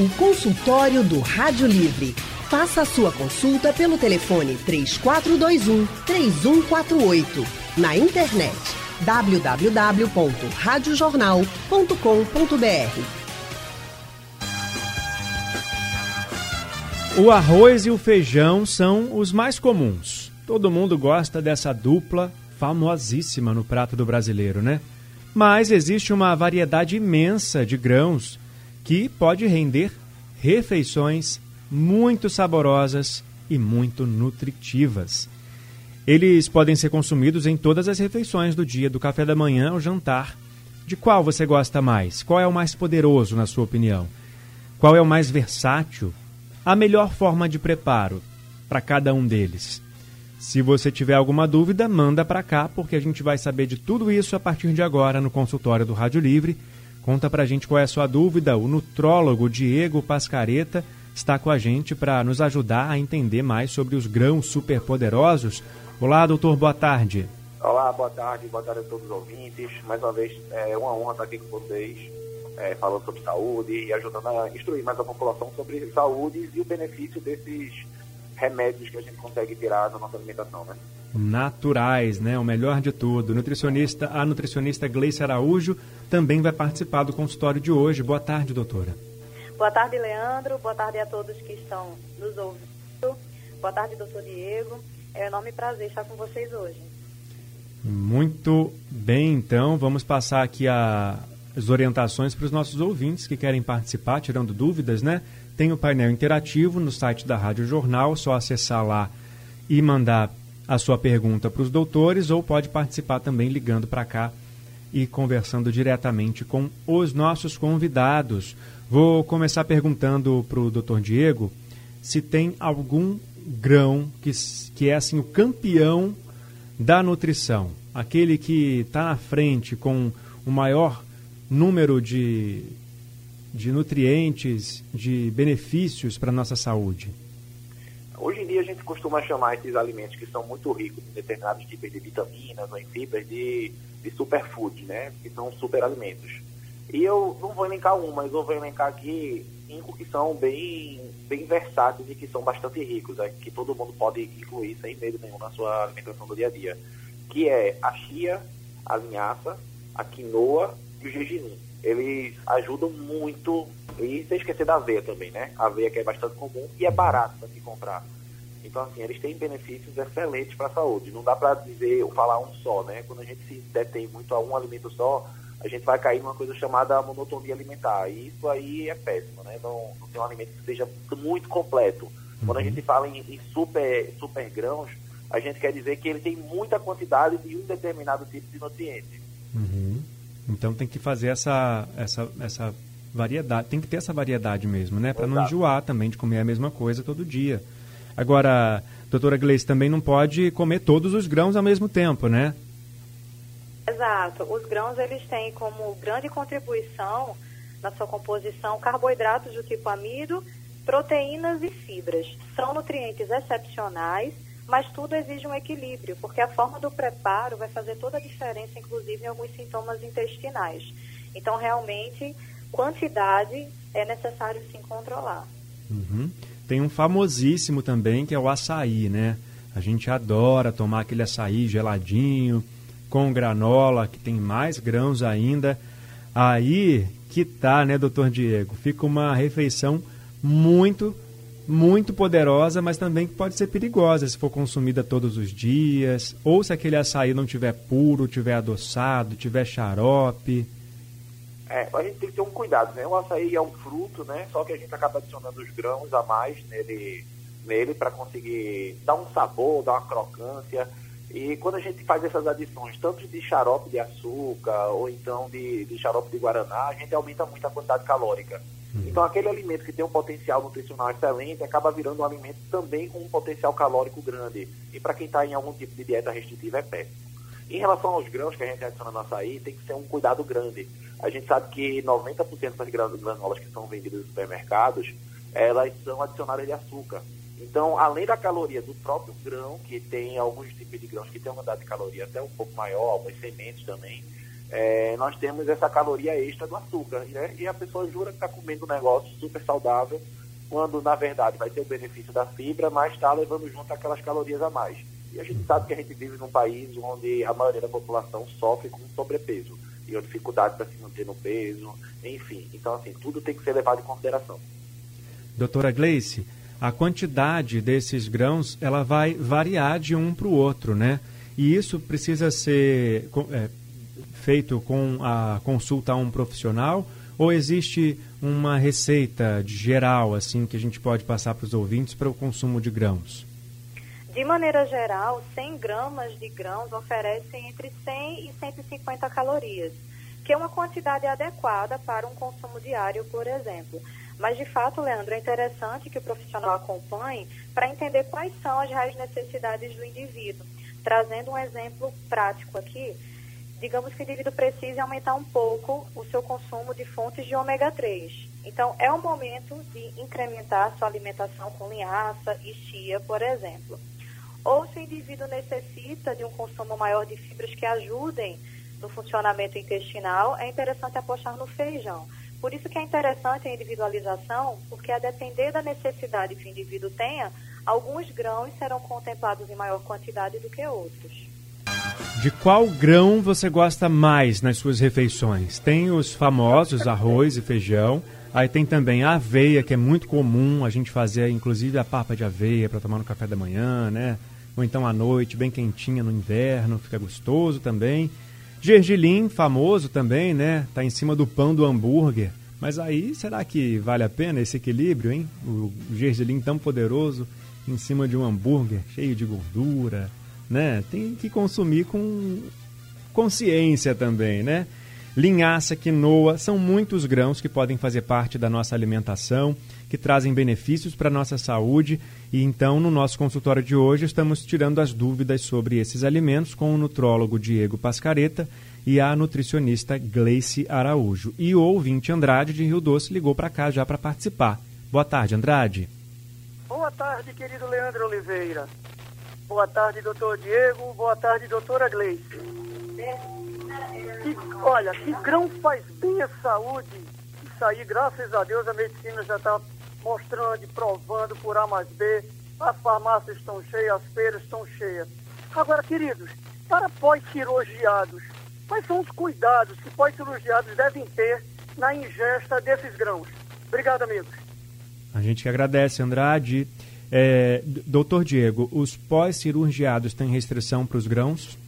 O consultório do Rádio Livre. Faça a sua consulta pelo telefone 3421 3148. Na internet www.radiojornal.com.br. O arroz e o feijão são os mais comuns. Todo mundo gosta dessa dupla famosíssima no prato do brasileiro, né? Mas existe uma variedade imensa de grãos que pode render refeições muito saborosas e muito nutritivas. Eles podem ser consumidos em todas as refeições do dia, do café da manhã ao jantar. De qual você gosta mais? Qual é o mais poderoso, na sua opinião? Qual é o mais versátil? A melhor forma de preparo para cada um deles? Se você tiver alguma dúvida, manda para cá, porque a gente vai saber de tudo isso a partir de agora no consultório do Rádio Livre. Conta para a gente qual é a sua dúvida. O nutrólogo Diego Pascareta está com a gente para nos ajudar a entender mais sobre os grãos superpoderosos. Olá, doutor, boa tarde. Olá, boa tarde, boa tarde a todos os ouvintes. Mais uma vez, é uma honra estar aqui com vocês, é, falando sobre saúde e ajudando a instruir mais a população sobre saúde e o benefício desses remédios que a gente consegue tirar da nossa alimentação, né? Naturais, né? O melhor de tudo. Nutricionista, a nutricionista Gleice Araújo também vai participar do consultório de hoje. Boa tarde, doutora. Boa tarde, Leandro. Boa tarde a todos que estão nos ouvindo. Boa tarde, doutor Diego. É um enorme prazer estar com vocês hoje. Muito bem, então. Vamos passar aqui a, as orientações para os nossos ouvintes que querem participar, tirando dúvidas, né? Tem o painel interativo no site da Rádio Jornal, só acessar lá e mandar a sua pergunta para os doutores ou pode participar também ligando para cá e conversando diretamente com os nossos convidados. Vou começar perguntando para o doutor Diego se tem algum grão que, que é assim o campeão da nutrição, aquele que está na frente com o maior número de de nutrientes, de benefícios para a nossa saúde? Hoje em dia a gente costuma chamar esses alimentos que são muito ricos em determinados tipos de vitaminas ou em fibras de, de superfood, né? Que são superalimentos. E eu não vou elencar um, mas eu vou elencar aqui cinco que são bem, bem versáteis e que são bastante ricos, é, que todo mundo pode incluir sem medo nenhum na sua alimentação do dia a dia. Que é a chia, a linhaça, a quinoa e o gergelim eles ajudam muito. E sem esquecer da aveia também, né? A aveia que é bastante comum e é barato para se comprar. Então, assim, eles têm benefícios excelentes para a saúde. Não dá para dizer ou falar um só, né? Quando a gente se detém muito a um alimento só, a gente vai cair numa coisa chamada monotonia alimentar. E isso aí é péssimo, né? Não, não tem um alimento que seja muito completo. Quando a uhum. gente fala em, em, super, super grãos, a gente quer dizer que ele tem muita quantidade de um determinado tipo de nutriente. Uhum. Então tem que fazer essa, essa, essa variedade, tem que ter essa variedade mesmo, né? Para não enjoar também de comer a mesma coisa todo dia. Agora, doutora Gleice, também não pode comer todos os grãos ao mesmo tempo, né? Exato. Os grãos, eles têm como grande contribuição na sua composição carboidratos do tipo amido, proteínas e fibras. São nutrientes excepcionais mas tudo exige um equilíbrio, porque a forma do preparo vai fazer toda a diferença, inclusive em alguns sintomas intestinais. Então, realmente, quantidade é necessário sim controlar. Uhum. Tem um famosíssimo também que é o açaí, né? A gente adora tomar aquele açaí geladinho, com granola, que tem mais grãos ainda. Aí que tá, né, doutor Diego? Fica uma refeição muito muito poderosa, mas também pode ser perigosa se for consumida todos os dias, ou se aquele açaí não tiver puro, tiver adoçado, tiver xarope. É, a gente tem que ter um cuidado, né? O açaí é um fruto, né? Só que a gente acaba adicionando os grãos a mais nele, nele para conseguir dar um sabor, dar uma crocância. E quando a gente faz essas adições, tanto de xarope de açúcar ou então de, de xarope de guaraná, a gente aumenta muito a quantidade calórica. Uhum. Então, aquele alimento que tem um potencial nutricional excelente acaba virando um alimento também com um potencial calórico grande. E para quem está em algum tipo de dieta restritiva, é péssimo. Em relação aos grãos que a gente adiciona no açaí, tem que ser um cuidado grande. A gente sabe que 90% das granolas que são vendidas nos supermercados, elas são adicionadas de açúcar. Então, além da caloria do próprio grão, que tem alguns tipos de grãos que têm uma quantidade de caloria até um pouco maior, algumas sementes também, é, nós temos essa caloria extra do açúcar. Né? E a pessoa jura que está comendo um negócio super saudável, quando na verdade vai ter o benefício da fibra, mas está levando junto aquelas calorias a mais. E a gente sabe que a gente vive num país onde a maioria da população sofre com sobrepeso e a dificuldade para se manter no peso, enfim. Então, assim, tudo tem que ser levado em consideração. Doutora Gleice, a quantidade desses grãos ela vai variar de um para o outro, né? E isso precisa ser é, feito com a consulta a um profissional ou existe uma receita geral assim que a gente pode passar para os ouvintes para o consumo de grãos? De maneira geral, 100 gramas de grãos oferecem entre 100 e 150 calorias, que é uma quantidade adequada para um consumo diário, por exemplo. Mas, de fato, Leandro, é interessante que o profissional acompanhe para entender quais são as reais necessidades do indivíduo. Trazendo um exemplo prático aqui, digamos que o indivíduo precise aumentar um pouco o seu consumo de fontes de ômega 3. Então, é o momento de incrementar sua alimentação com linhaça e chia, por exemplo. Ou se o indivíduo necessita de um consumo maior de fibras que ajudem no funcionamento intestinal, é interessante apostar no feijão. Por isso que é interessante a individualização, porque a depender da necessidade que o indivíduo tenha, alguns grãos serão contemplados em maior quantidade do que outros. De qual grão você gosta mais nas suas refeições? Tem os famosos arroz e feijão, aí tem também a aveia, que é muito comum a gente fazer, inclusive a papa de aveia para tomar no café da manhã, né? ou então à noite, bem quentinha no inverno, fica gostoso também. Gergelim, famoso também, né? Tá em cima do pão do hambúrguer. Mas aí, será que vale a pena esse equilíbrio, hein? O gergelim tão poderoso em cima de um hambúrguer cheio de gordura, né? Tem que consumir com consciência também, né? Linhaça, quinoa, são muitos grãos que podem fazer parte da nossa alimentação, que trazem benefícios para a nossa saúde. E então, no nosso consultório de hoje, estamos tirando as dúvidas sobre esses alimentos com o nutrólogo Diego Pascareta e a nutricionista Gleice Araújo. E o ouvinte Andrade de Rio Doce ligou para cá já para participar. Boa tarde, Andrade. Boa tarde, querido Leandro Oliveira. Boa tarde, doutor Diego. Boa tarde, doutora Gleice. Que, olha, que grão faz bem à saúde. Isso aí, graças a Deus, a medicina já está mostrando e provando por A mais B. As farmácias estão cheias, as feiras estão cheias. Agora, queridos, para pós-cirurgiados, quais são os cuidados que pós-cirurgiados devem ter na ingesta desses grãos? Obrigado, amigos. A gente que agradece, Andrade. É, doutor Diego, os pós-cirurgiados têm restrição para os grãos?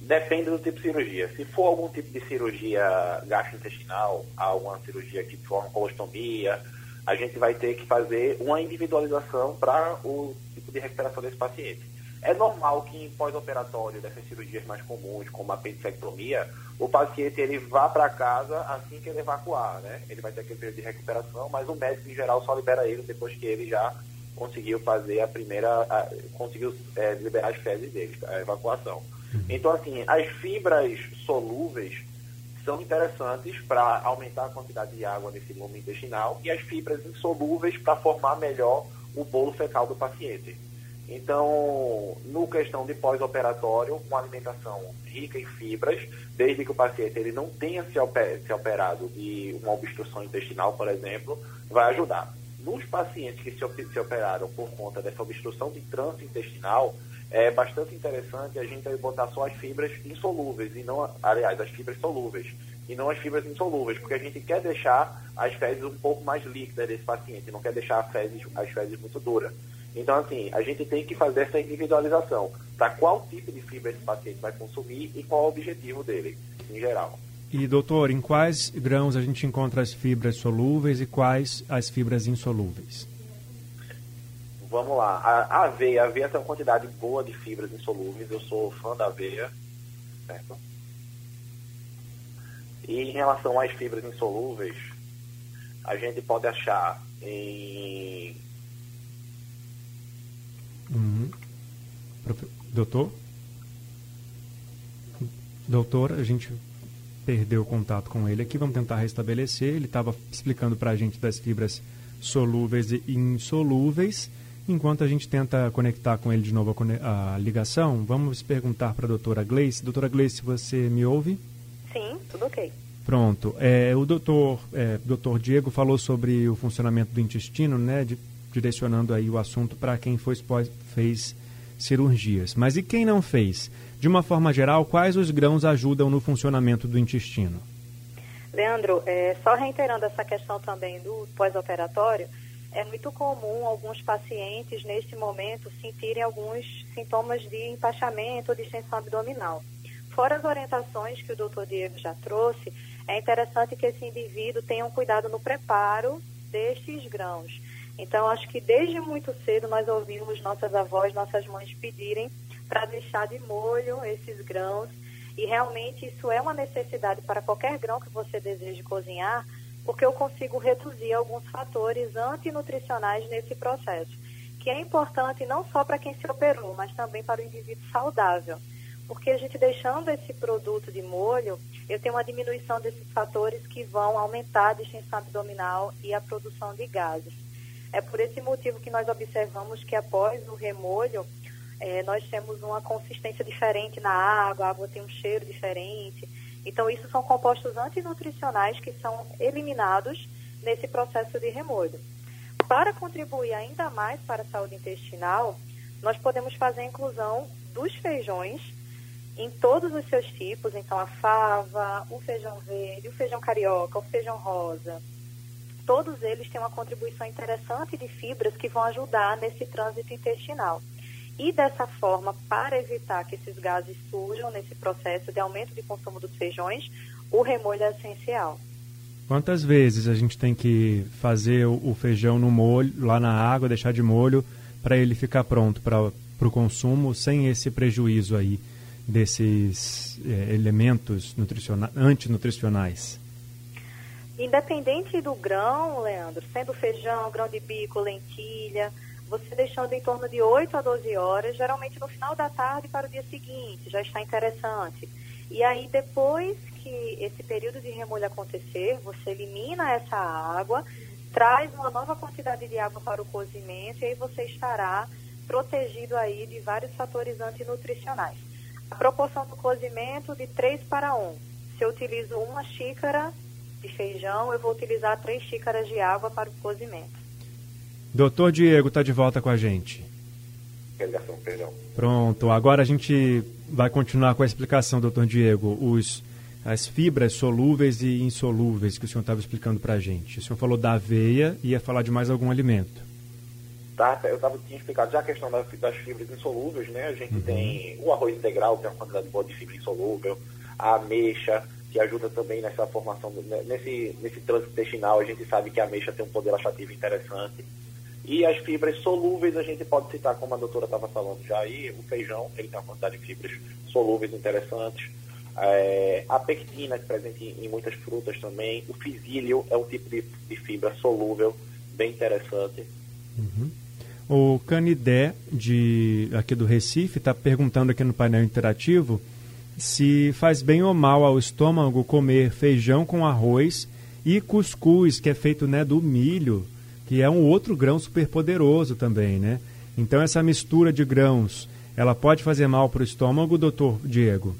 Depende do tipo de cirurgia. Se for algum tipo de cirurgia gastrointestinal, alguma cirurgia que forma colostomia, a gente vai ter que fazer uma individualização para o tipo de recuperação desse paciente. É normal que em pós-operatório dessas cirurgias mais comuns, como a apendicectomia, o paciente ele vá para casa assim que ele evacuar, né? Ele vai ter aquele período de recuperação, mas o médico em geral só libera ele depois que ele já conseguiu fazer a primeira, a, conseguiu é, liberar as fezes dele, a evacuação. Uhum. Então, assim, as fibras solúveis são interessantes para aumentar a quantidade de água nesse lume intestinal e as fibras insolúveis para formar melhor o bolo fecal do paciente. Então, no questão de pós-operatório, uma alimentação rica em fibras, desde que o paciente ele não tenha se, operado de uma obstrução intestinal, por exemplo, vai ajudar. Nos pacientes que se operaram por conta dessa obstrução de trânsito intestinal, é bastante interessante a gente botar só as fibras insolúveis e não, aliás, as fibras solúveis e não as fibras insolúveis, porque a gente quer deixar as fezes um pouco mais líquidas desse paciente, não quer deixar as fezes, as fezes muito duras. Então, assim, a gente tem que fazer essa individualização para qual tipo de fibra esse paciente vai consumir e qual o objetivo dele, em geral. E, doutor, em quais grãos a gente encontra as fibras solúveis e quais as fibras insolúveis? vamos lá. A, aveia, a aveia tem uma quantidade boa de fibras insolúveis. Eu sou fã da aveia, certo? E em relação às fibras insolúveis, a gente pode achar em. Uhum. Doutor? Doutor, a gente perdeu o contato com ele aqui, vamos tentar restabelecer. Ele estava explicando para a gente das fibras solúveis e insolúveis. Enquanto a gente tenta conectar com ele de novo a, a ligação, vamos perguntar para a doutora Gleice. Doutora Gleice, você me ouve? Sim, tudo ok. Pronto. É, o doutor, é, doutor Diego falou sobre o funcionamento do intestino, né? De, direcionando aí o assunto para quem foi, fez cirurgias. Mas e quem não fez? De uma forma geral, quais os grãos ajudam no funcionamento do intestino? Leandro, é, só reiterando essa questão também do pós-operatório, é muito comum alguns pacientes, neste momento, sentirem alguns sintomas de empachamento ou distensão abdominal. Fora as orientações que o doutor Diego já trouxe, é interessante que esse indivíduo tenha um cuidado no preparo destes grãos. Então, acho que desde muito cedo nós ouvimos nossas avós, nossas mães pedirem para deixar de molho esses grãos. E realmente isso é uma necessidade para qualquer grão que você deseje cozinhar, porque eu consigo reduzir alguns fatores antinutricionais nesse processo, que é importante não só para quem se operou, mas também para o indivíduo saudável. Porque a gente deixando esse produto de molho, eu tenho uma diminuição desses fatores que vão aumentar a distensão abdominal e a produção de gases. É por esse motivo que nós observamos que após o remolho, é, nós temos uma consistência diferente na água, a água tem um cheiro diferente. Então, isso são compostos antinutricionais que são eliminados nesse processo de remolho. Para contribuir ainda mais para a saúde intestinal, nós podemos fazer a inclusão dos feijões em todos os seus tipos, então a fava, o feijão verde, o feijão carioca, o feijão rosa. Todos eles têm uma contribuição interessante de fibras que vão ajudar nesse trânsito intestinal. E dessa forma, para evitar que esses gases surjam nesse processo de aumento de consumo dos feijões, o remolho é essencial. Quantas vezes a gente tem que fazer o feijão no molho, lá na água, deixar de molho, para ele ficar pronto para o consumo, sem esse prejuízo aí? desses é, elementos antinutricionais? Independente do grão, Leandro, sendo feijão, grão de bico, lentilha, você deixando em torno de 8 a 12 horas, geralmente no final da tarde para o dia seguinte, já está interessante. E aí, depois que esse período de remolho acontecer, você elimina essa água, traz uma nova quantidade de água para o cozimento e aí você estará protegido aí de vários fatores antinutricionais. A proporção do cozimento de 3 para 1. Se eu utilizo uma xícara de feijão, eu vou utilizar 3 xícaras de água para o cozimento. Doutor Diego está de volta com a gente. Perdão. Pronto, agora a gente vai continuar com a explicação, doutor Diego. Os, as fibras solúveis e insolúveis que o senhor estava explicando para a gente. O senhor falou da aveia e ia falar de mais algum alimento. Tá, eu tava, tinha explicado já a questão das, das fibras insolúveis, né? A gente uhum. tem o arroz integral, que é uma quantidade boa de fibra insolúvel, a ameixa, que ajuda também nessa formação, né, nesse, nesse trânsito intestinal, a gente sabe que a ameixa tem um poder laxativo interessante. E as fibras solúveis a gente pode citar, como a doutora estava falando já aí, o feijão, ele tem uma quantidade de fibras solúveis interessantes. É, a pectina, que é presente em, muitas frutas também. O fisílio é um tipo de, de fibra solúvel, bem interessante. Uhum. O Canidé, de, aqui do Recife, está perguntando aqui no painel interativo se faz bem ou mal ao estômago comer feijão com arroz e cuscuz, que é feito né, do milho, que é um outro grão super poderoso também, né? Então essa mistura de grãos, ela pode fazer mal para o estômago, doutor Diego?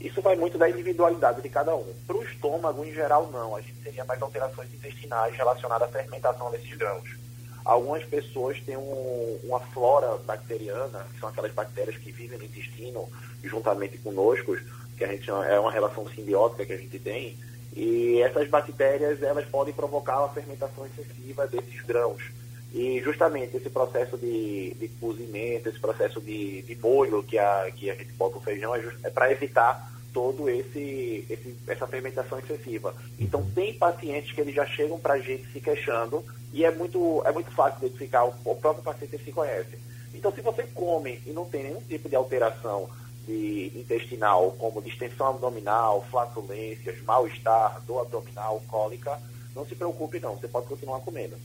Isso vai muito da individualidade de cada um. Para o estômago, em geral, não. A gente teria mais alterações intestinais relacionadas à fermentação desses grãos. Algumas pessoas têm um, uma flora bacteriana, que são aquelas bactérias que vivem no intestino juntamente conosco, que a gente é uma relação simbiótica que a gente tem, e essas bactérias elas podem provocar a fermentação excessiva desses grãos. E justamente esse processo de, de cozimento, esse processo de, de molho que a, que a gente bota o feijão é, é para evitar todo esse, esse, essa fermentação excessiva. Então tem pacientes que eles já chegam para a gente se queixando e é muito, é muito fácil identificar, o, o próprio paciente se conhece. Então se você come e não tem nenhum tipo de alteração de intestinal, como distensão abdominal, flatulências, mal-estar, dor abdominal, cólica, não se preocupe não, você pode continuar comendo.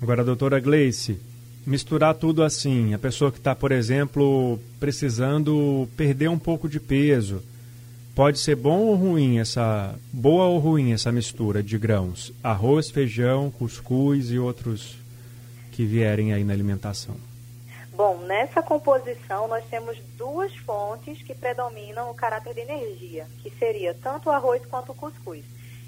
Agora, doutora Gleice, misturar tudo assim, a pessoa que está, por exemplo, precisando perder um pouco de peso, pode ser bom ou ruim essa boa ou ruim essa mistura de grãos, arroz, feijão, cuscuz e outros que vierem aí na alimentação. Bom, nessa composição nós temos duas fontes que predominam o caráter de energia, que seria tanto o arroz quanto o cuscuz.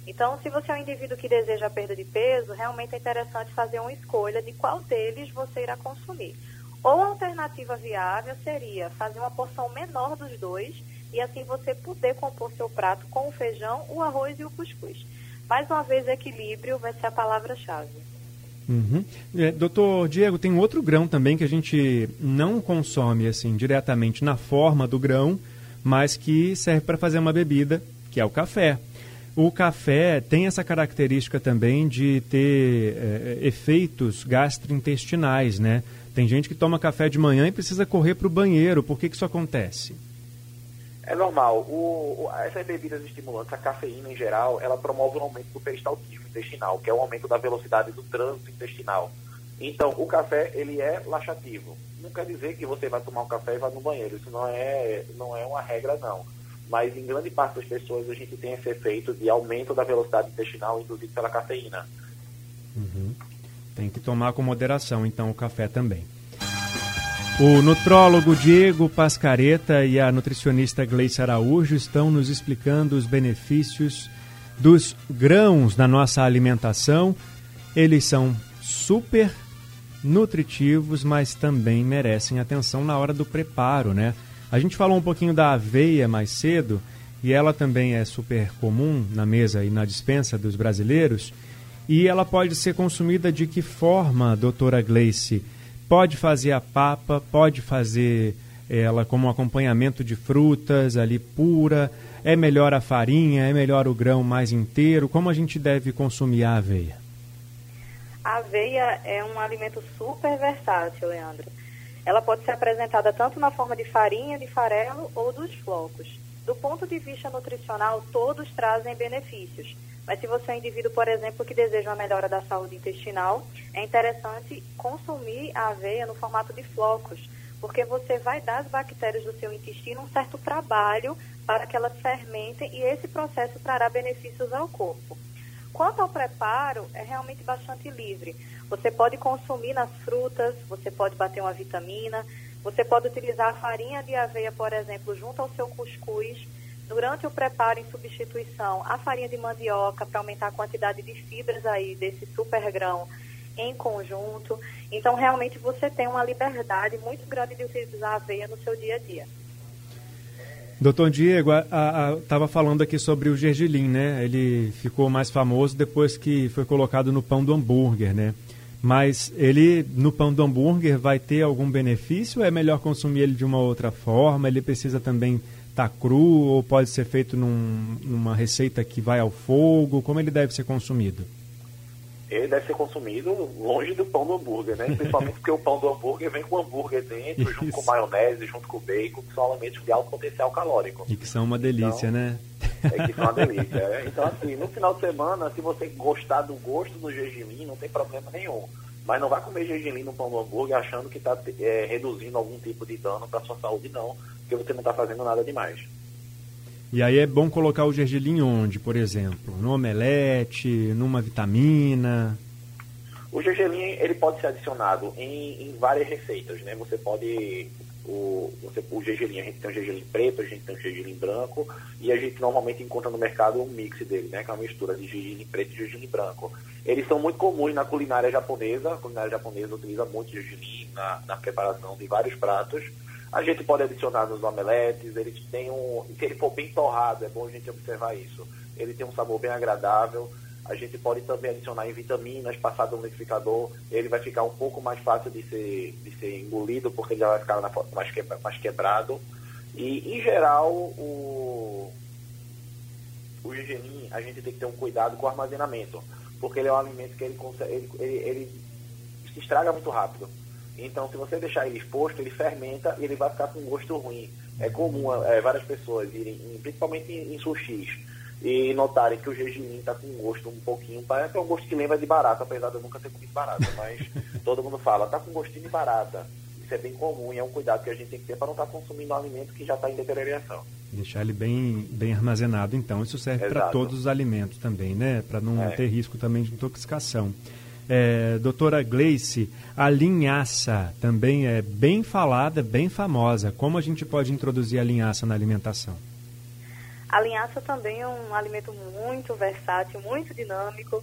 Então, se você é um indivíduo que deseja a perda de peso, realmente é interessante fazer uma escolha de qual deles você irá consumir. Ou a alternativa viável seria fazer uma porção menor dos dois e assim você poder compor seu prato com o feijão, o arroz e o cuscuz. Mais uma vez, equilíbrio vai ser a palavra-chave. Uhum. É, doutor Diego, tem outro grão também que a gente não consome assim diretamente na forma do grão, mas que serve para fazer uma bebida, que é o café. O café tem essa característica também de ter é, efeitos gastrointestinais, né? Tem gente que toma café de manhã e precisa correr para o banheiro. Por que, que isso acontece? É normal. O, o, essas bebidas estimulantes, a cafeína em geral, ela promove um aumento do peristaltismo intestinal, que é o um aumento da velocidade do trânsito intestinal. Então, o café, ele é laxativo. Não quer dizer que você vai tomar um café e vai no banheiro. Isso não é, não é uma regra, não. Mas em grande parte das pessoas a gente tem esse efeito de aumento da velocidade intestinal induzido pela cafeína. Uhum. Tem que tomar com moderação, então, o café também. O nutrólogo Diego Pascareta e a nutricionista Gleice Araújo estão nos explicando os benefícios dos grãos na nossa alimentação. Eles são super nutritivos, mas também merecem atenção na hora do preparo, né? A gente falou um pouquinho da aveia mais cedo e ela também é super comum na mesa e na dispensa dos brasileiros. E ela pode ser consumida de que forma, doutora Gleice? Pode fazer a papa, pode fazer ela como um acompanhamento de frutas ali pura. É melhor a farinha, é melhor o grão mais inteiro? Como a gente deve consumir a aveia? A aveia é um alimento super versátil, Leandro. Ela pode ser apresentada tanto na forma de farinha, de farelo ou dos flocos. Do ponto de vista nutricional, todos trazem benefícios. Mas se você é um indivíduo, por exemplo, que deseja uma melhora da saúde intestinal, é interessante consumir a aveia no formato de flocos, porque você vai dar às bactérias do seu intestino um certo trabalho para que elas fermentem e esse processo trará benefícios ao corpo. Quanto ao preparo, é realmente bastante livre. Você pode consumir nas frutas, você pode bater uma vitamina, você pode utilizar a farinha de aveia, por exemplo, junto ao seu cuscuz durante o preparo em substituição a farinha de mandioca para aumentar a quantidade de fibras aí desse super grão em conjunto. Então, realmente, você tem uma liberdade muito grande de utilizar a aveia no seu dia a dia. Doutor Diego, estava falando aqui sobre o gergelim, né? Ele ficou mais famoso depois que foi colocado no pão do hambúrguer, né? Mas ele, no pão do hambúrguer, vai ter algum benefício ou é melhor consumir ele de uma outra forma? Ele precisa também tá cru ou pode ser feito num, numa receita que vai ao fogo? Como ele deve ser consumido? Ele deve ser consumido longe do pão do hambúrguer, né? Principalmente porque o pão do hambúrguer vem com hambúrguer dentro, Isso. junto com maionese, junto com bacon, que são alimentos de alto potencial calórico. E que são uma delícia, então, né? É que são uma delícia. É. Então, assim, no final de semana, se você gostar do gosto do gergelim, não tem problema nenhum. Mas não vai comer gergelim no pão do hambúrguer achando que está é, reduzindo algum tipo de dano para sua saúde, não porque você não está fazendo nada demais. E aí é bom colocar o gergelim onde, por exemplo? No omelete, numa vitamina? O gergelim ele pode ser adicionado em, em várias receitas, né? Você pode o, você, o gergelim, a gente tem o gergelim preto, a gente tem o gergelim branco e a gente normalmente encontra no mercado um mix dele, né? Que é uma mistura de gergelim preto e gergelim branco. Eles são muito comuns na culinária japonesa. A culinária japonesa utiliza muito gergelim na, na preparação de vários pratos. A gente pode adicionar nos omeletes, ele tem um. Se ele for bem torrado, é bom a gente observar isso. Ele tem um sabor bem agradável. A gente pode também adicionar em vitaminas, passado no liquidificador, ele vai ficar um pouco mais fácil de ser, de ser engolido, porque ele já vai ficar mais, mais quebrado. E, em geral, o, o gergelim, a gente tem que ter um cuidado com o armazenamento, porque ele é um alimento que ele, ele, ele, ele se estraga muito rápido. Então, se você deixar ele exposto, ele fermenta e ele vai ficar com um gosto ruim. É comum é, várias pessoas irem, principalmente em, em sushis, e notarem que o gergelim está com um gosto um pouquinho, parece um gosto que lembra de barata, apesar de eu nunca ter comido barata, mas todo mundo fala, está com gostinho de barata. Isso é bem comum e é um cuidado que a gente tem que ter para não estar tá consumindo um alimento que já está em deterioração. Deixar ele bem, bem armazenado, então. Isso serve para todos os alimentos também, né? Para não é. ter risco também de intoxicação. É, doutora Gleice, a linhaça também é bem falada, bem famosa. Como a gente pode introduzir a linhaça na alimentação? A linhaça também é um alimento muito versátil, muito dinâmico.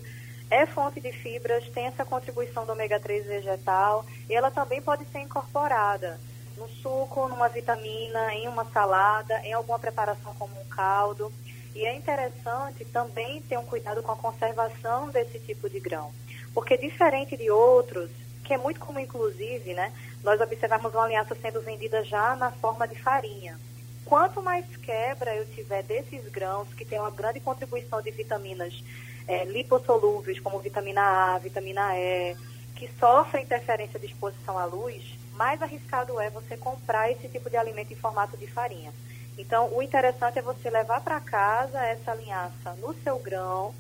É fonte de fibras, tem essa contribuição do ômega 3 vegetal e ela também pode ser incorporada no suco, numa vitamina, em uma salada, em alguma preparação como um caldo. E é interessante também ter um cuidado com a conservação desse tipo de grão, porque diferente de outros, que é muito comum inclusive, né, nós observamos uma aliança sendo vendida já na forma de farinha. Quanto mais quebra eu tiver desses grãos, que tem uma grande contribuição de vitaminas é, lipossolúveis, como vitamina A, vitamina E, que sofrem interferência de exposição à luz, mais arriscado é você comprar esse tipo de alimento em formato de farinha. Então, o interessante é você levar para casa essa linhaça no seu grão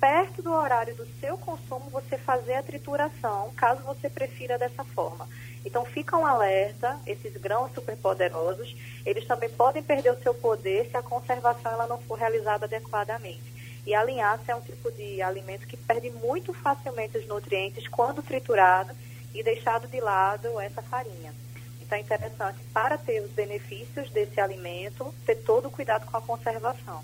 perto do horário do seu consumo você fazer a trituração, caso você prefira dessa forma. Então, fica um alerta, esses grãos superpoderosos, eles também podem perder o seu poder se a conservação ela não for realizada adequadamente. E a linhaça é um tipo de alimento que perde muito facilmente os nutrientes quando triturado e deixado de lado essa farinha. Então é interessante, para ter os benefícios desse alimento, ter todo o cuidado com a conservação.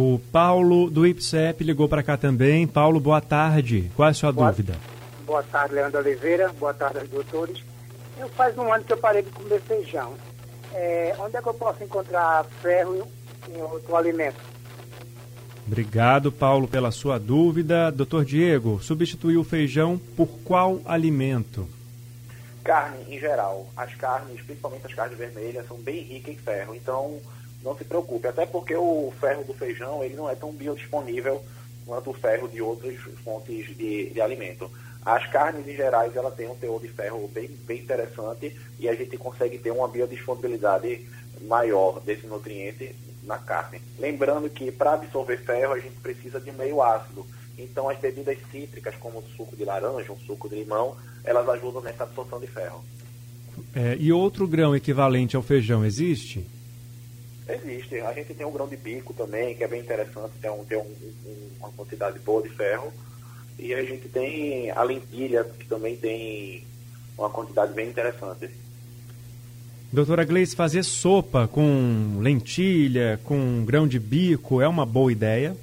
O Paulo do IPSEP ligou para cá também. Paulo, boa tarde. Qual é a sua boa, dúvida? Boa tarde, Leandro Oliveira. Boa tarde aos doutores. Eu faz um ano que eu parei de comer feijão. É, onde é que eu posso encontrar ferro em outro alimento? Obrigado, Paulo, pela sua dúvida. Doutor Diego, substituiu o feijão por qual alimento? Carne, em geral. As carnes, principalmente as carnes vermelhas, são bem ricas em ferro. Então, não se preocupe. Até porque o ferro do feijão ele não é tão biodisponível quanto o ferro de outras fontes de, de alimento. As carnes, em gerais, ela tem um teor de ferro bem, bem interessante e a gente consegue ter uma biodisponibilidade maior desse nutriente na carne. Lembrando que para absorver ferro a gente precisa de meio ácido. Então as bebidas cítricas, como o suco de laranja, o suco de limão, elas ajudam nessa absorção de ferro. É, e outro grão equivalente ao feijão existe? Existe. A gente tem um grão de bico também, que é bem interessante, tem, um, tem um, um, uma quantidade boa de ferro. E a gente tem a lentilha, que também tem uma quantidade bem interessante. Doutora Gleice, fazer sopa com lentilha, com grão de bico, é uma boa ideia?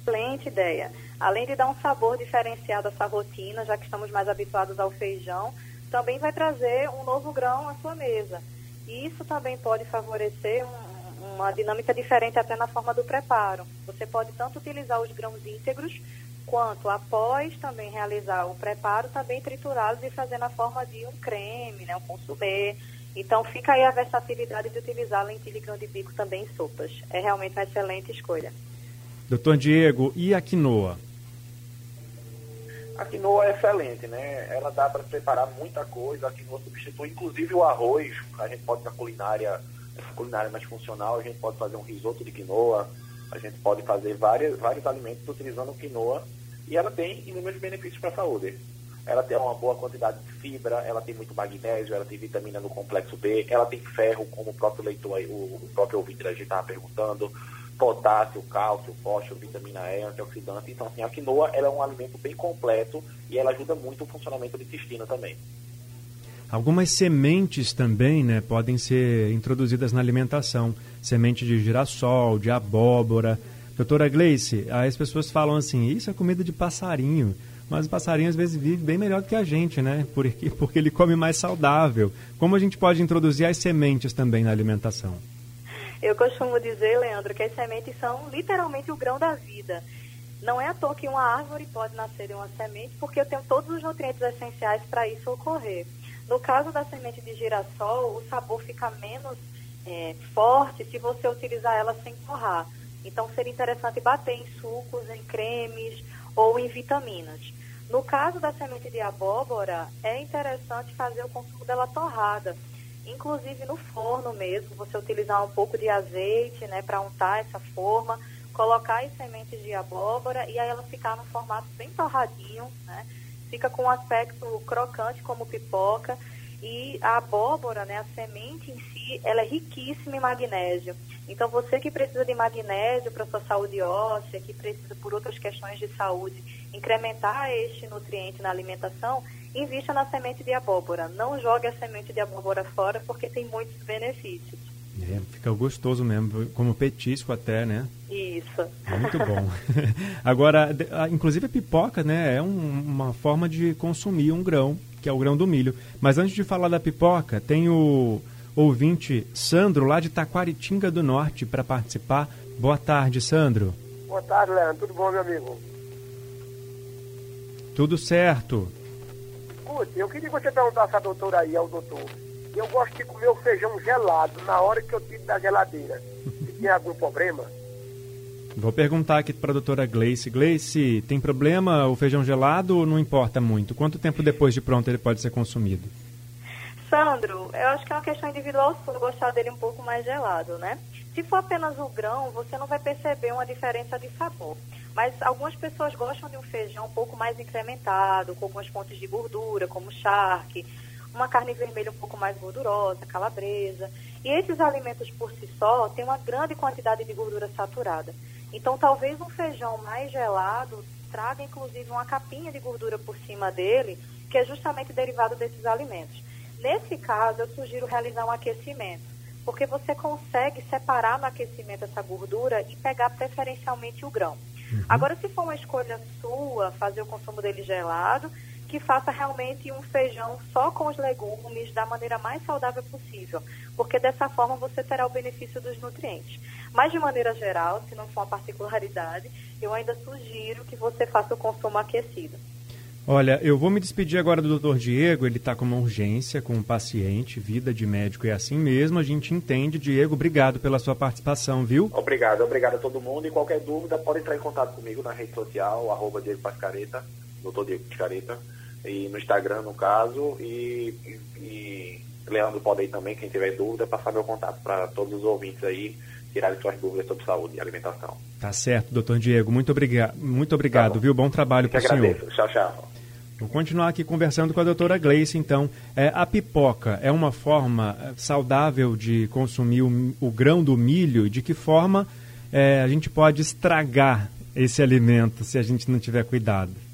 Excelente ideia. Além de dar um sabor diferenciado a essa rotina, já que estamos mais habituados ao feijão, também vai trazer um novo grão à sua mesa. E isso também pode favorecer um, uma dinâmica diferente até na forma do preparo. Você pode tanto utilizar os grãos íntegros, quanto após também realizar o preparo, também triturá-los e fazer na forma de um creme, né, um consumê então fica aí a versatilidade de utilizar lentilha e grão de bico também em sopas. É realmente uma excelente escolha. Doutor Diego, e a quinoa? A quinoa é excelente, né? Ela dá para preparar muita coisa. A quinoa substitui inclusive o arroz. A gente pode na culinária, culinária mais funcional, a gente pode fazer um risoto de quinoa. A gente pode fazer várias, vários alimentos utilizando quinoa. E ela tem inúmeros benefícios para a saúde ela tem uma boa quantidade de fibra, ela tem muito magnésio, ela tem vitamina no complexo B, ela tem ferro, como o próprio leitor, o, próprio ouvinte da gente estava perguntando, potássio, cálcio, fósforo, vitamina E, antioxidante. Então, assim, a quinoa ela é um alimento bem completo e ela ajuda muito o funcionamento do intestino também. Algumas sementes também né, podem ser introduzidas na alimentação. Semente de girassol, de abóbora. Doutora Gleice, as pessoas falam assim, isso é comida de passarinho mas o passarinho às vezes vive bem melhor do que a gente, né? Porque, porque ele come mais saudável. Como a gente pode introduzir as sementes também na alimentação? Eu costumo dizer, Leandro, que as sementes são literalmente o grão da vida. Não é à toa que uma árvore pode nascer de uma semente, porque eu tenho todos os nutrientes essenciais para isso ocorrer. No caso da semente de girassol, o sabor fica menos é, forte se você utilizar ela sem torrar. Então, seria interessante bater em sucos, em cremes ou em vitaminas. No caso da semente de abóbora, é interessante fazer o consumo dela torrada. Inclusive no forno mesmo, você utilizar um pouco de azeite, né, para untar essa forma, colocar as sementes de abóbora e aí ela ficar no formato bem torradinho, né? Fica com um aspecto crocante como pipoca E a abóbora, né, a semente em si, ela é riquíssima em magnésio. Então, você que precisa de magnésio para sua saúde óssea, que precisa por outras questões de saúde, incrementar este nutriente na alimentação, invista na semente de abóbora. Não jogue a semente de abóbora fora, porque tem muitos benefícios. É, fica gostoso mesmo, como petisco até, né? Isso. Muito bom. Agora, inclusive a pipoca, né, é um, uma forma de consumir um grão, que é o grão do milho. Mas antes de falar da pipoca, tem o ouvinte Sandro, lá de Taquaritinga do Norte, para participar. Boa tarde, Sandro. Boa tarde, Leandro. Tudo bom, meu amigo? Tudo certo. Escute, eu queria que você perguntasse à doutora aí, ao doutor. Eu gosto de comer o feijão gelado na hora que eu tiro da geladeira. Se tem algum problema? Vou perguntar aqui para a doutora Gleice. Gleice, tem problema o feijão gelado ou não importa muito? Quanto tempo depois de pronto ele pode ser consumido? Sandro, eu acho que é uma questão individual se for gostar dele um pouco mais gelado, né? Se for apenas o grão, você não vai perceber uma diferença de sabor. Mas algumas pessoas gostam de um feijão um pouco mais incrementado, com algumas fontes de gordura, como charque, uma carne vermelha um pouco mais gordurosa, calabresa. E esses alimentos por si só têm uma grande quantidade de gordura saturada. Então, talvez um feijão mais gelado traga, inclusive, uma capinha de gordura por cima dele, que é justamente derivado desses alimentos. Nesse caso, eu sugiro realizar um aquecimento, porque você consegue separar no aquecimento essa gordura e pegar preferencialmente o grão. Uhum. Agora, se for uma escolha sua, fazer o consumo dele gelado, que faça realmente um feijão só com os legumes da maneira mais saudável possível, porque dessa forma você terá o benefício dos nutrientes. Mas de maneira geral, se não for uma particularidade, eu ainda sugiro que você faça o consumo aquecido. Olha, eu vou me despedir agora do Dr. Diego, ele está com uma urgência com um paciente, vida de médico é assim mesmo, a gente entende. Diego, obrigado pela sua participação, viu? Obrigado, obrigado a todo mundo e qualquer dúvida pode entrar em contato comigo na rede social, arroba Diego Pascareta, Dr. Diego Pascareta, e no Instagram, no caso, e, e, e Leandro pode aí também, quem tiver dúvida, passar meu contato para todos os ouvintes aí, tirarem suas dúvidas sobre saúde e alimentação. Tá certo, doutor Diego. Muito, obriga muito obrigado, tá viu? Bom trabalho para o senhor. Tchau, tchau. Vou continuar aqui conversando com a doutora Gleice, então. É, a pipoca é uma forma é, saudável de consumir o, o grão do milho? De que forma é, a gente pode estragar esse alimento se a gente não tiver cuidado?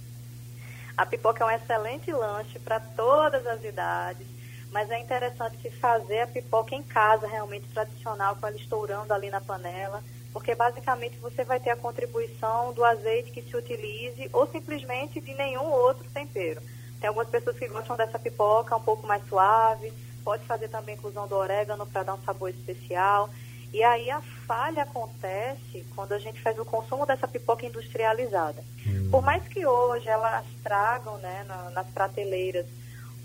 A pipoca é um excelente lanche para todas as idades, mas é interessante fazer a pipoca em casa, realmente tradicional, com ela estourando ali na panela porque basicamente você vai ter a contribuição do azeite que se utilize ou simplesmente de nenhum outro tempero. Tem algumas pessoas que gostam dessa pipoca um pouco mais suave, pode fazer também inclusão do orégano para dar um sabor especial. E aí a falha acontece quando a gente faz o consumo dessa pipoca industrializada. Hum. Por mais que hoje elas tragam né, na, nas prateleiras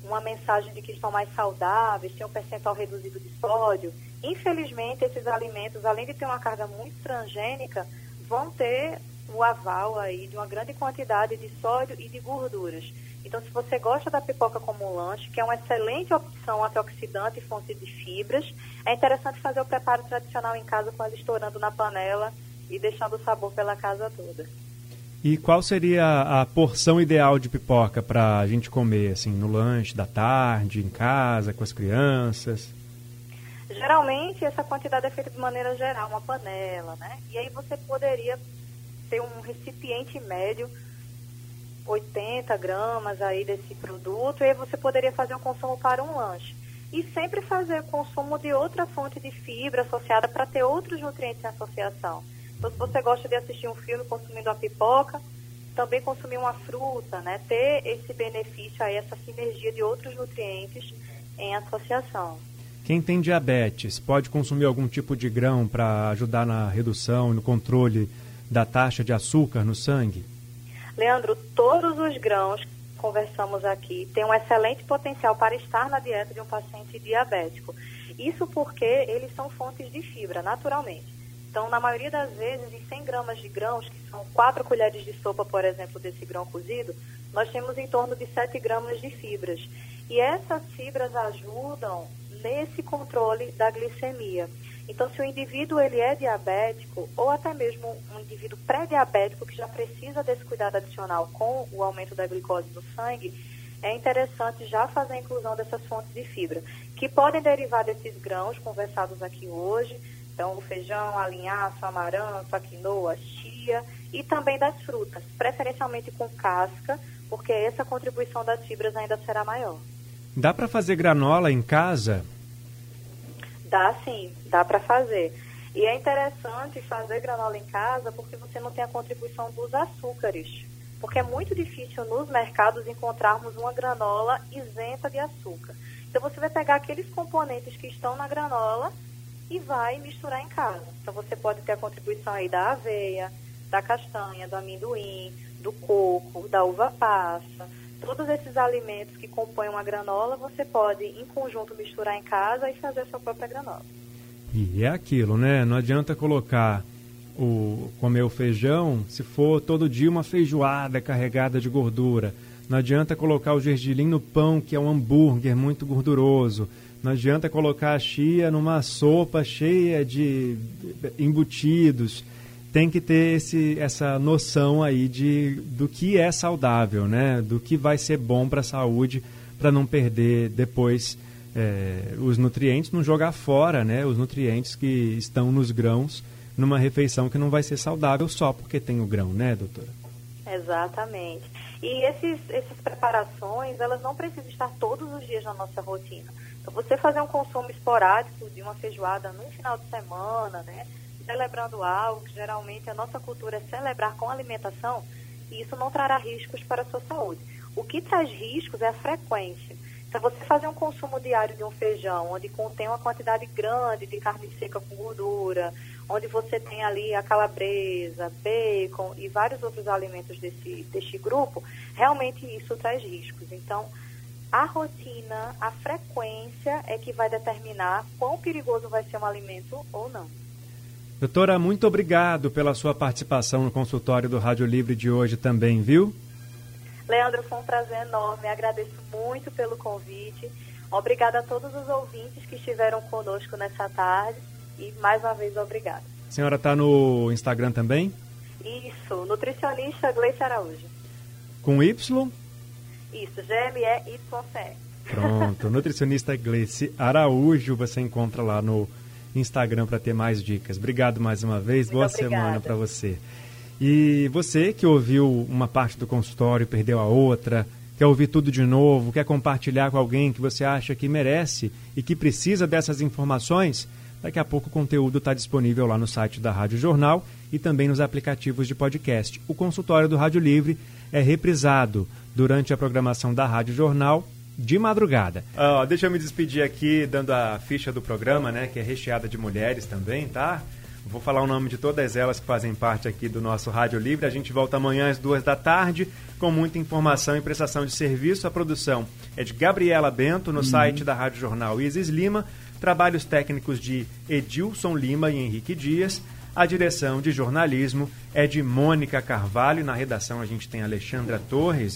uma mensagem de que estão mais saudáveis, tem um percentual reduzido de sódio, Infelizmente, esses alimentos, além de ter uma carga muito transgênica, vão ter o aval aí de uma grande quantidade de sódio e de gorduras. Então, se você gosta da pipoca como lanche, que é uma excelente opção antioxidante e fonte de fibras, é interessante fazer o preparo tradicional em casa com ela estourando na panela e deixando o sabor pela casa toda. E qual seria a porção ideal de pipoca para a gente comer, assim, no lanche da tarde, em casa, com as crianças? Geralmente, essa quantidade é feita de maneira geral, uma panela, né? E aí você poderia ter um recipiente médio, 80 gramas aí desse produto, e você poderia fazer um consumo para um lanche. E sempre fazer consumo de outra fonte de fibra associada para ter outros nutrientes em associação. Então, se você gosta de assistir um filme consumindo uma pipoca, também consumir uma fruta, né? Ter esse benefício aí, essa sinergia de outros nutrientes em associação. Quem tem diabetes pode consumir algum tipo de grão para ajudar na redução no controle da taxa de açúcar no sangue? Leandro, todos os grãos que conversamos aqui têm um excelente potencial para estar na dieta de um paciente diabético. Isso porque eles são fontes de fibra, naturalmente. Então, na maioria das vezes, em 100 gramas de grãos, que são 4 colheres de sopa, por exemplo, desse grão cozido, nós temos em torno de 7 gramas de fibras. E essas fibras ajudam nesse controle da glicemia. Então, se o indivíduo ele é diabético ou até mesmo um indivíduo pré-diabético que já precisa desse cuidado adicional com o aumento da glicose no sangue, é interessante já fazer a inclusão dessas fontes de fibra, que podem derivar desses grãos conversados aqui hoje, então o feijão, a linhaça, o amaranto, a quinoa, a chia, e também das frutas, preferencialmente com casca, porque essa contribuição das fibras ainda será maior. Dá para fazer granola em casa? Dá sim, dá para fazer. E é interessante fazer granola em casa porque você não tem a contribuição dos açúcares. Porque é muito difícil nos mercados encontrarmos uma granola isenta de açúcar. Então você vai pegar aqueles componentes que estão na granola e vai misturar em casa. Então você pode ter a contribuição aí da aveia, da castanha, do amendoim, do coco, da uva passa. Todos esses alimentos que compõem uma granola, você pode em conjunto misturar em casa e fazer a sua própria granola. E é aquilo, né? Não adianta colocar o comer o feijão se for todo dia uma feijoada carregada de gordura. Não adianta colocar o gergelim no pão, que é um hambúrguer muito gorduroso. Não adianta colocar a chia numa sopa cheia de embutidos tem que ter esse, essa noção aí de, do que é saudável, né? Do que vai ser bom para a saúde, para não perder depois é, os nutrientes, não jogar fora, né? Os nutrientes que estão nos grãos numa refeição que não vai ser saudável só porque tem o grão, né, doutora? Exatamente. E esses, essas preparações, elas não precisam estar todos os dias na nossa rotina. Então, você fazer um consumo esporádico de uma feijoada num final de semana, né? Celebrando algo, que geralmente a nossa cultura é celebrar com alimentação, e isso não trará riscos para a sua saúde. O que traz riscos é a frequência. Então, você fazer um consumo diário de um feijão, onde contém uma quantidade grande de carne seca com gordura, onde você tem ali a calabresa, bacon e vários outros alimentos desse, deste grupo, realmente isso traz riscos. Então, a rotina, a frequência é que vai determinar quão perigoso vai ser um alimento ou não. Doutora, muito obrigado pela sua participação no consultório do Rádio Livre de hoje também, viu? Leandro, foi um prazer enorme. Agradeço muito pelo convite. Obrigada a todos os ouvintes que estiveram conosco nessa tarde. E mais uma vez, obrigada. A senhora está no Instagram também? Isso, nutricionista Gleice Araújo. Com Y? Isso, G-M-E-Y-C. Pronto, nutricionista Gleice Araújo, você encontra lá no Instagram para ter mais dicas. Obrigado mais uma vez, Muito boa obrigada. semana para você. E você que ouviu uma parte do consultório perdeu a outra, quer ouvir tudo de novo, quer compartilhar com alguém que você acha que merece e que precisa dessas informações, daqui a pouco o conteúdo está disponível lá no site da Rádio Jornal e também nos aplicativos de podcast. O consultório do Rádio Livre é reprisado durante a programação da Rádio Jornal de madrugada. Uh, deixa eu me despedir aqui dando a ficha do programa, né, que é recheada de mulheres também, tá? Vou falar o nome de todas elas que fazem parte aqui do nosso Rádio Livre. A gente volta amanhã às duas da tarde com muita informação e prestação de serviço. A produção é de Gabriela Bento no uhum. site da Rádio Jornal Isis Lima. Trabalhos técnicos de Edilson Lima e Henrique Dias. A direção de jornalismo é de Mônica Carvalho. Na redação a gente tem Alexandra Torres.